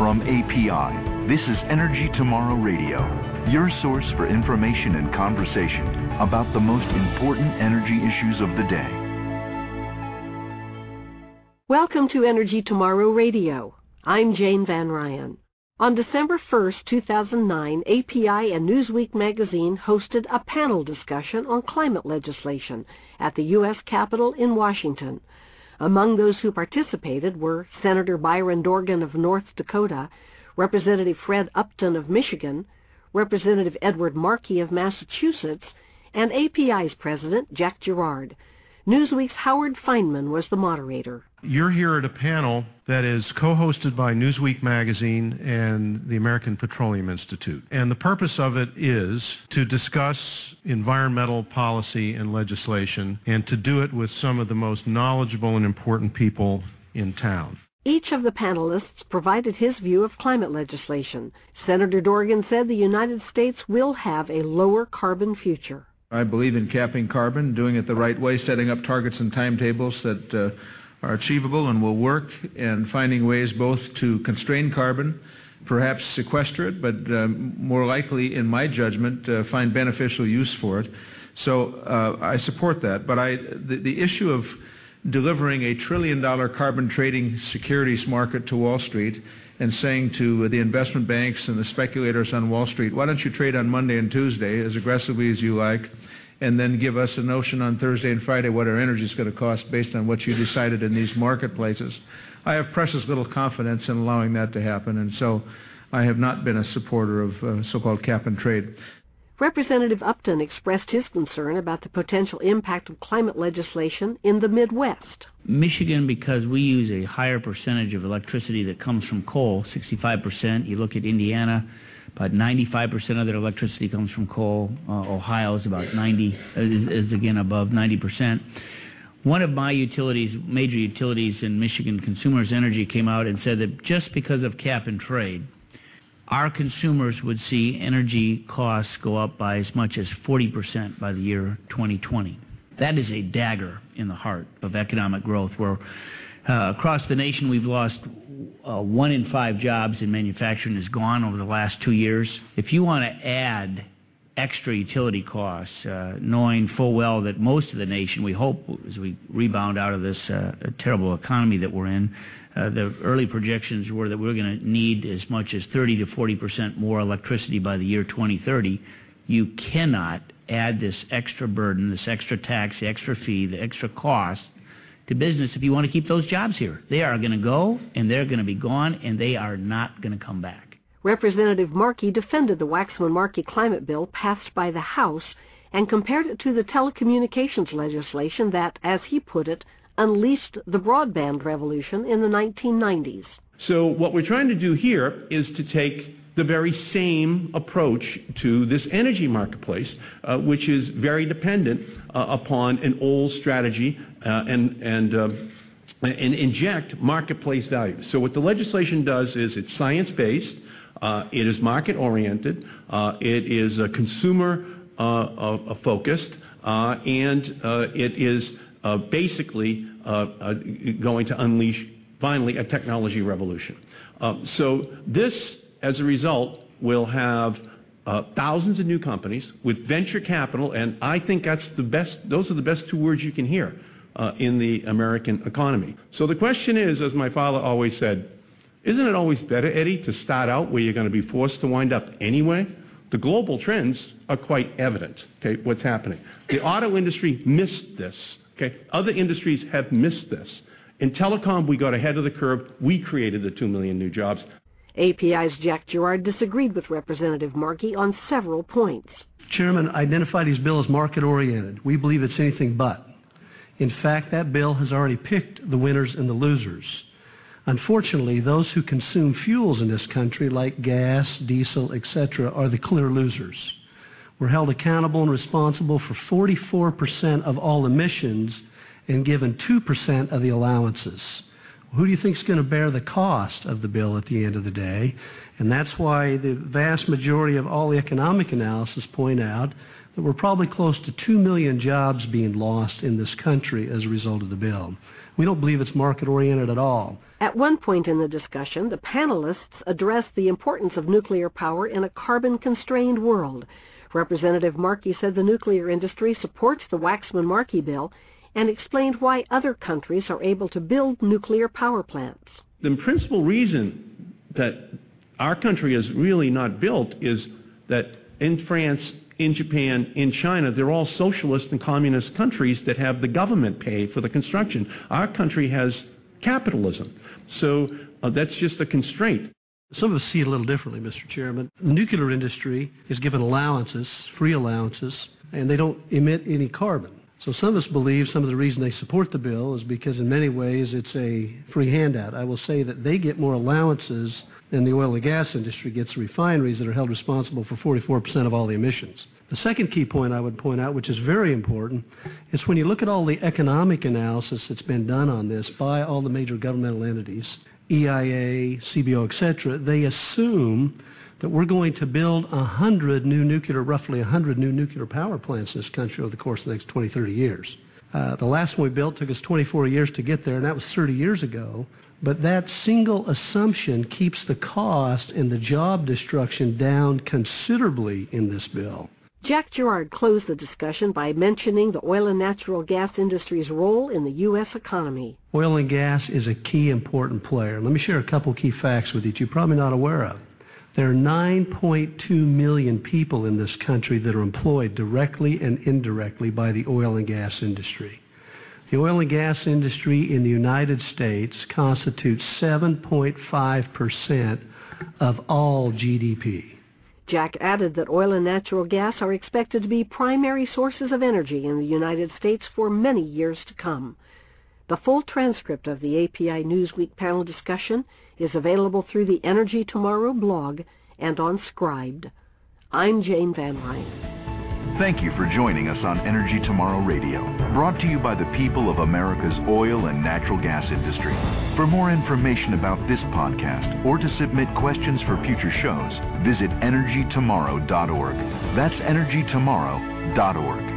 From API, this is Energy Tomorrow Radio, your source for information and conversation about the most important energy issues of the day. Welcome to Energy Tomorrow Radio. I'm Jane Van Ryan. On December 1, 2009, API and Newsweek magazine hosted a panel discussion on climate legislation at the U.S. Capitol in Washington. Among those who participated were Senator Byron Dorgan of North Dakota, Representative Fred Upton of Michigan, Representative Edward Markey of Massachusetts, and API's president, Jack Gerard. Newsweek's Howard Fineman was the moderator. You're here at a panel that is co-hosted by Newsweek magazine and the American Petroleum Institute. And the purpose of it is to discuss environmental policy and legislation and to do it with some of the most knowledgeable and important people in town. Each of the panelists provided his view of climate legislation. Senator Dorgan said the United States will have a lower carbon future. I believe in capping carbon, doing it the right way, setting up targets and timetables that uh, are achievable and will work, and finding ways both to constrain carbon, perhaps sequester it, but um, more likely, in my judgment, uh, find beneficial use for it. So uh, I support that. But the, the issue of delivering a trillion dollar carbon trading securities market to Wall Street and saying to the investment banks and the speculators on Wall Street, why don't you trade on Monday and Tuesday as aggressively as you like, and then give us a notion on Thursday and Friday what our energy is going to cost based on what you decided in these marketplaces. I have precious little confidence in allowing that to happen, and so I have not been a supporter of uh, so-called cap and trade. Representative Upton expressed his concern about the potential impact of climate legislation in the Midwest. Michigan, because we use a higher percentage of electricity that comes from coal, 65%. You look at Indiana, about 95% of their electricity comes from coal. Uh, Ohio is about 90, is, is again above 90%. One of my utilities, major utilities in Michigan, Consumers Energy, came out and said that just because of cap and trade, our consumers would see energy costs go up by as much as 40% by the year 2020. That is a dagger in the heart of economic growth, where uh, across the nation we've lost uh, one in five jobs in manufacturing is gone over the last two years. If you want to add extra utility costs, uh, knowing full well that most of the nation, we hope, as we rebound out of this terrible economy that we're in, Uh, the early projections were that we are going to need as much as 30 to 40 percent more electricity by the year 2030. You cannot add this extra burden, this extra tax, the extra fee, the extra cost to business if you want to keep those jobs here. They are going to go, and they're going to be gone, and they are not going to come back. Representative Markey defended the Waxman-Markey climate bill passed by the House and compared it to the telecommunications legislation that, as he put it, unleashed the broadband revolution in the 1990s. So, what we're trying to do here is to take the very same approach to this energy marketplace, uh, which is very dependent uh, upon an old strategy uh, and, and, uh, and inject marketplace value. So, what the legislation does is it's science based, uh, it is market oriented, uh, it is consumer focused, and it is basically going to unleash finally a technology revolution. Uh, so this, as a result, will have uh, thousands of new companies with venture capital, and I think that's the best. Those are the best two words you can hear uh, in the American economy. So the question is, as my father always said, isn't it always better, Eddie, to start out where you're going to be forced to wind up anyway? The global trends are quite evident. Okay, what's happening? The auto industry missed this Okay? Other industries have missed this. In telecom, we got ahead of the curve. We created the 2 million new jobs. API's Jack Gerard disagreed with Representative Markey on several points. Chairman identified his bill as market oriented. We believe it's anything but. In fact, that bill has already picked the winners and the losers. Unfortunately, those who consume fuels in this country, like gas, diesel, etc., are the clear losers. We're held accountable and responsible for 44% of all emissions and given 2% of the allowances. Who do you think is going to bear the cost of the bill at the end of the day? And that's why the vast majority of all the economic analysis point out that we're probably close to 2 million jobs being lost in this country as a result of the bill. We don't believe it's market oriented at all. At one point in the discussion, the panelists addressed the importance of nuclear power in a carbon constrained world. Representative Markey said the nuclear industry supports the Waxman Markey bill and explained why other countries are able to build nuclear power plants. The principal reason that our country is really not built is that in France, in Japan, in China, they're all socialist and communist countries that have the government pay for the construction. Our country has capitalism. So uh, that's just a constraint. Some of us see it a little differently, Mr. Chairman. The nuclear industry is given allowances, free allowances, and they don't emit any carbon. So some of us believe some of the reason they support the bill is because in many ways it's a free handout. I will say that they get more allowances than the oil and gas industry gets refineries that are held responsible for 44% of all the emissions. The second key point I would point out, which is very important, is when you look at all the economic analysis that's been done on this by all the major governmental entities, EIA, CBO, etc., they assume that we're going to build 100 new nuclear, roughly 100 new nuclear power plants in this country over the course of the next 20, 30 years. Uh, the last one we built took us 24 years to get there, and that was 30 years ago. But that single assumption keeps the cost and the job destruction down considerably in this bill. Jack Gerard closed the discussion by mentioning the oil and natural gas industry's role in the U.S. economy. Oil and gas is a key important player. Let me share a couple key facts with you that you're probably not aware of. There are 9.2 million people in this country that are employed directly and indirectly by the oil and gas industry. The oil and gas industry in the United States constitutes 7.5% of all GDP. Jack added that oil and natural gas are expected to be primary sources of energy in the United States for many years to come. The full transcript of the API Newsweek panel discussion is available through the Energy Tomorrow blog and on Scribd. I'm Jane Van Ryan. Thank you for joining us on Energy Tomorrow Radio, brought to you by the people of America's oil and natural gas industry. For more information about this podcast or to submit questions for future shows, visit energytomorrow.org. That's energytomorrow.org.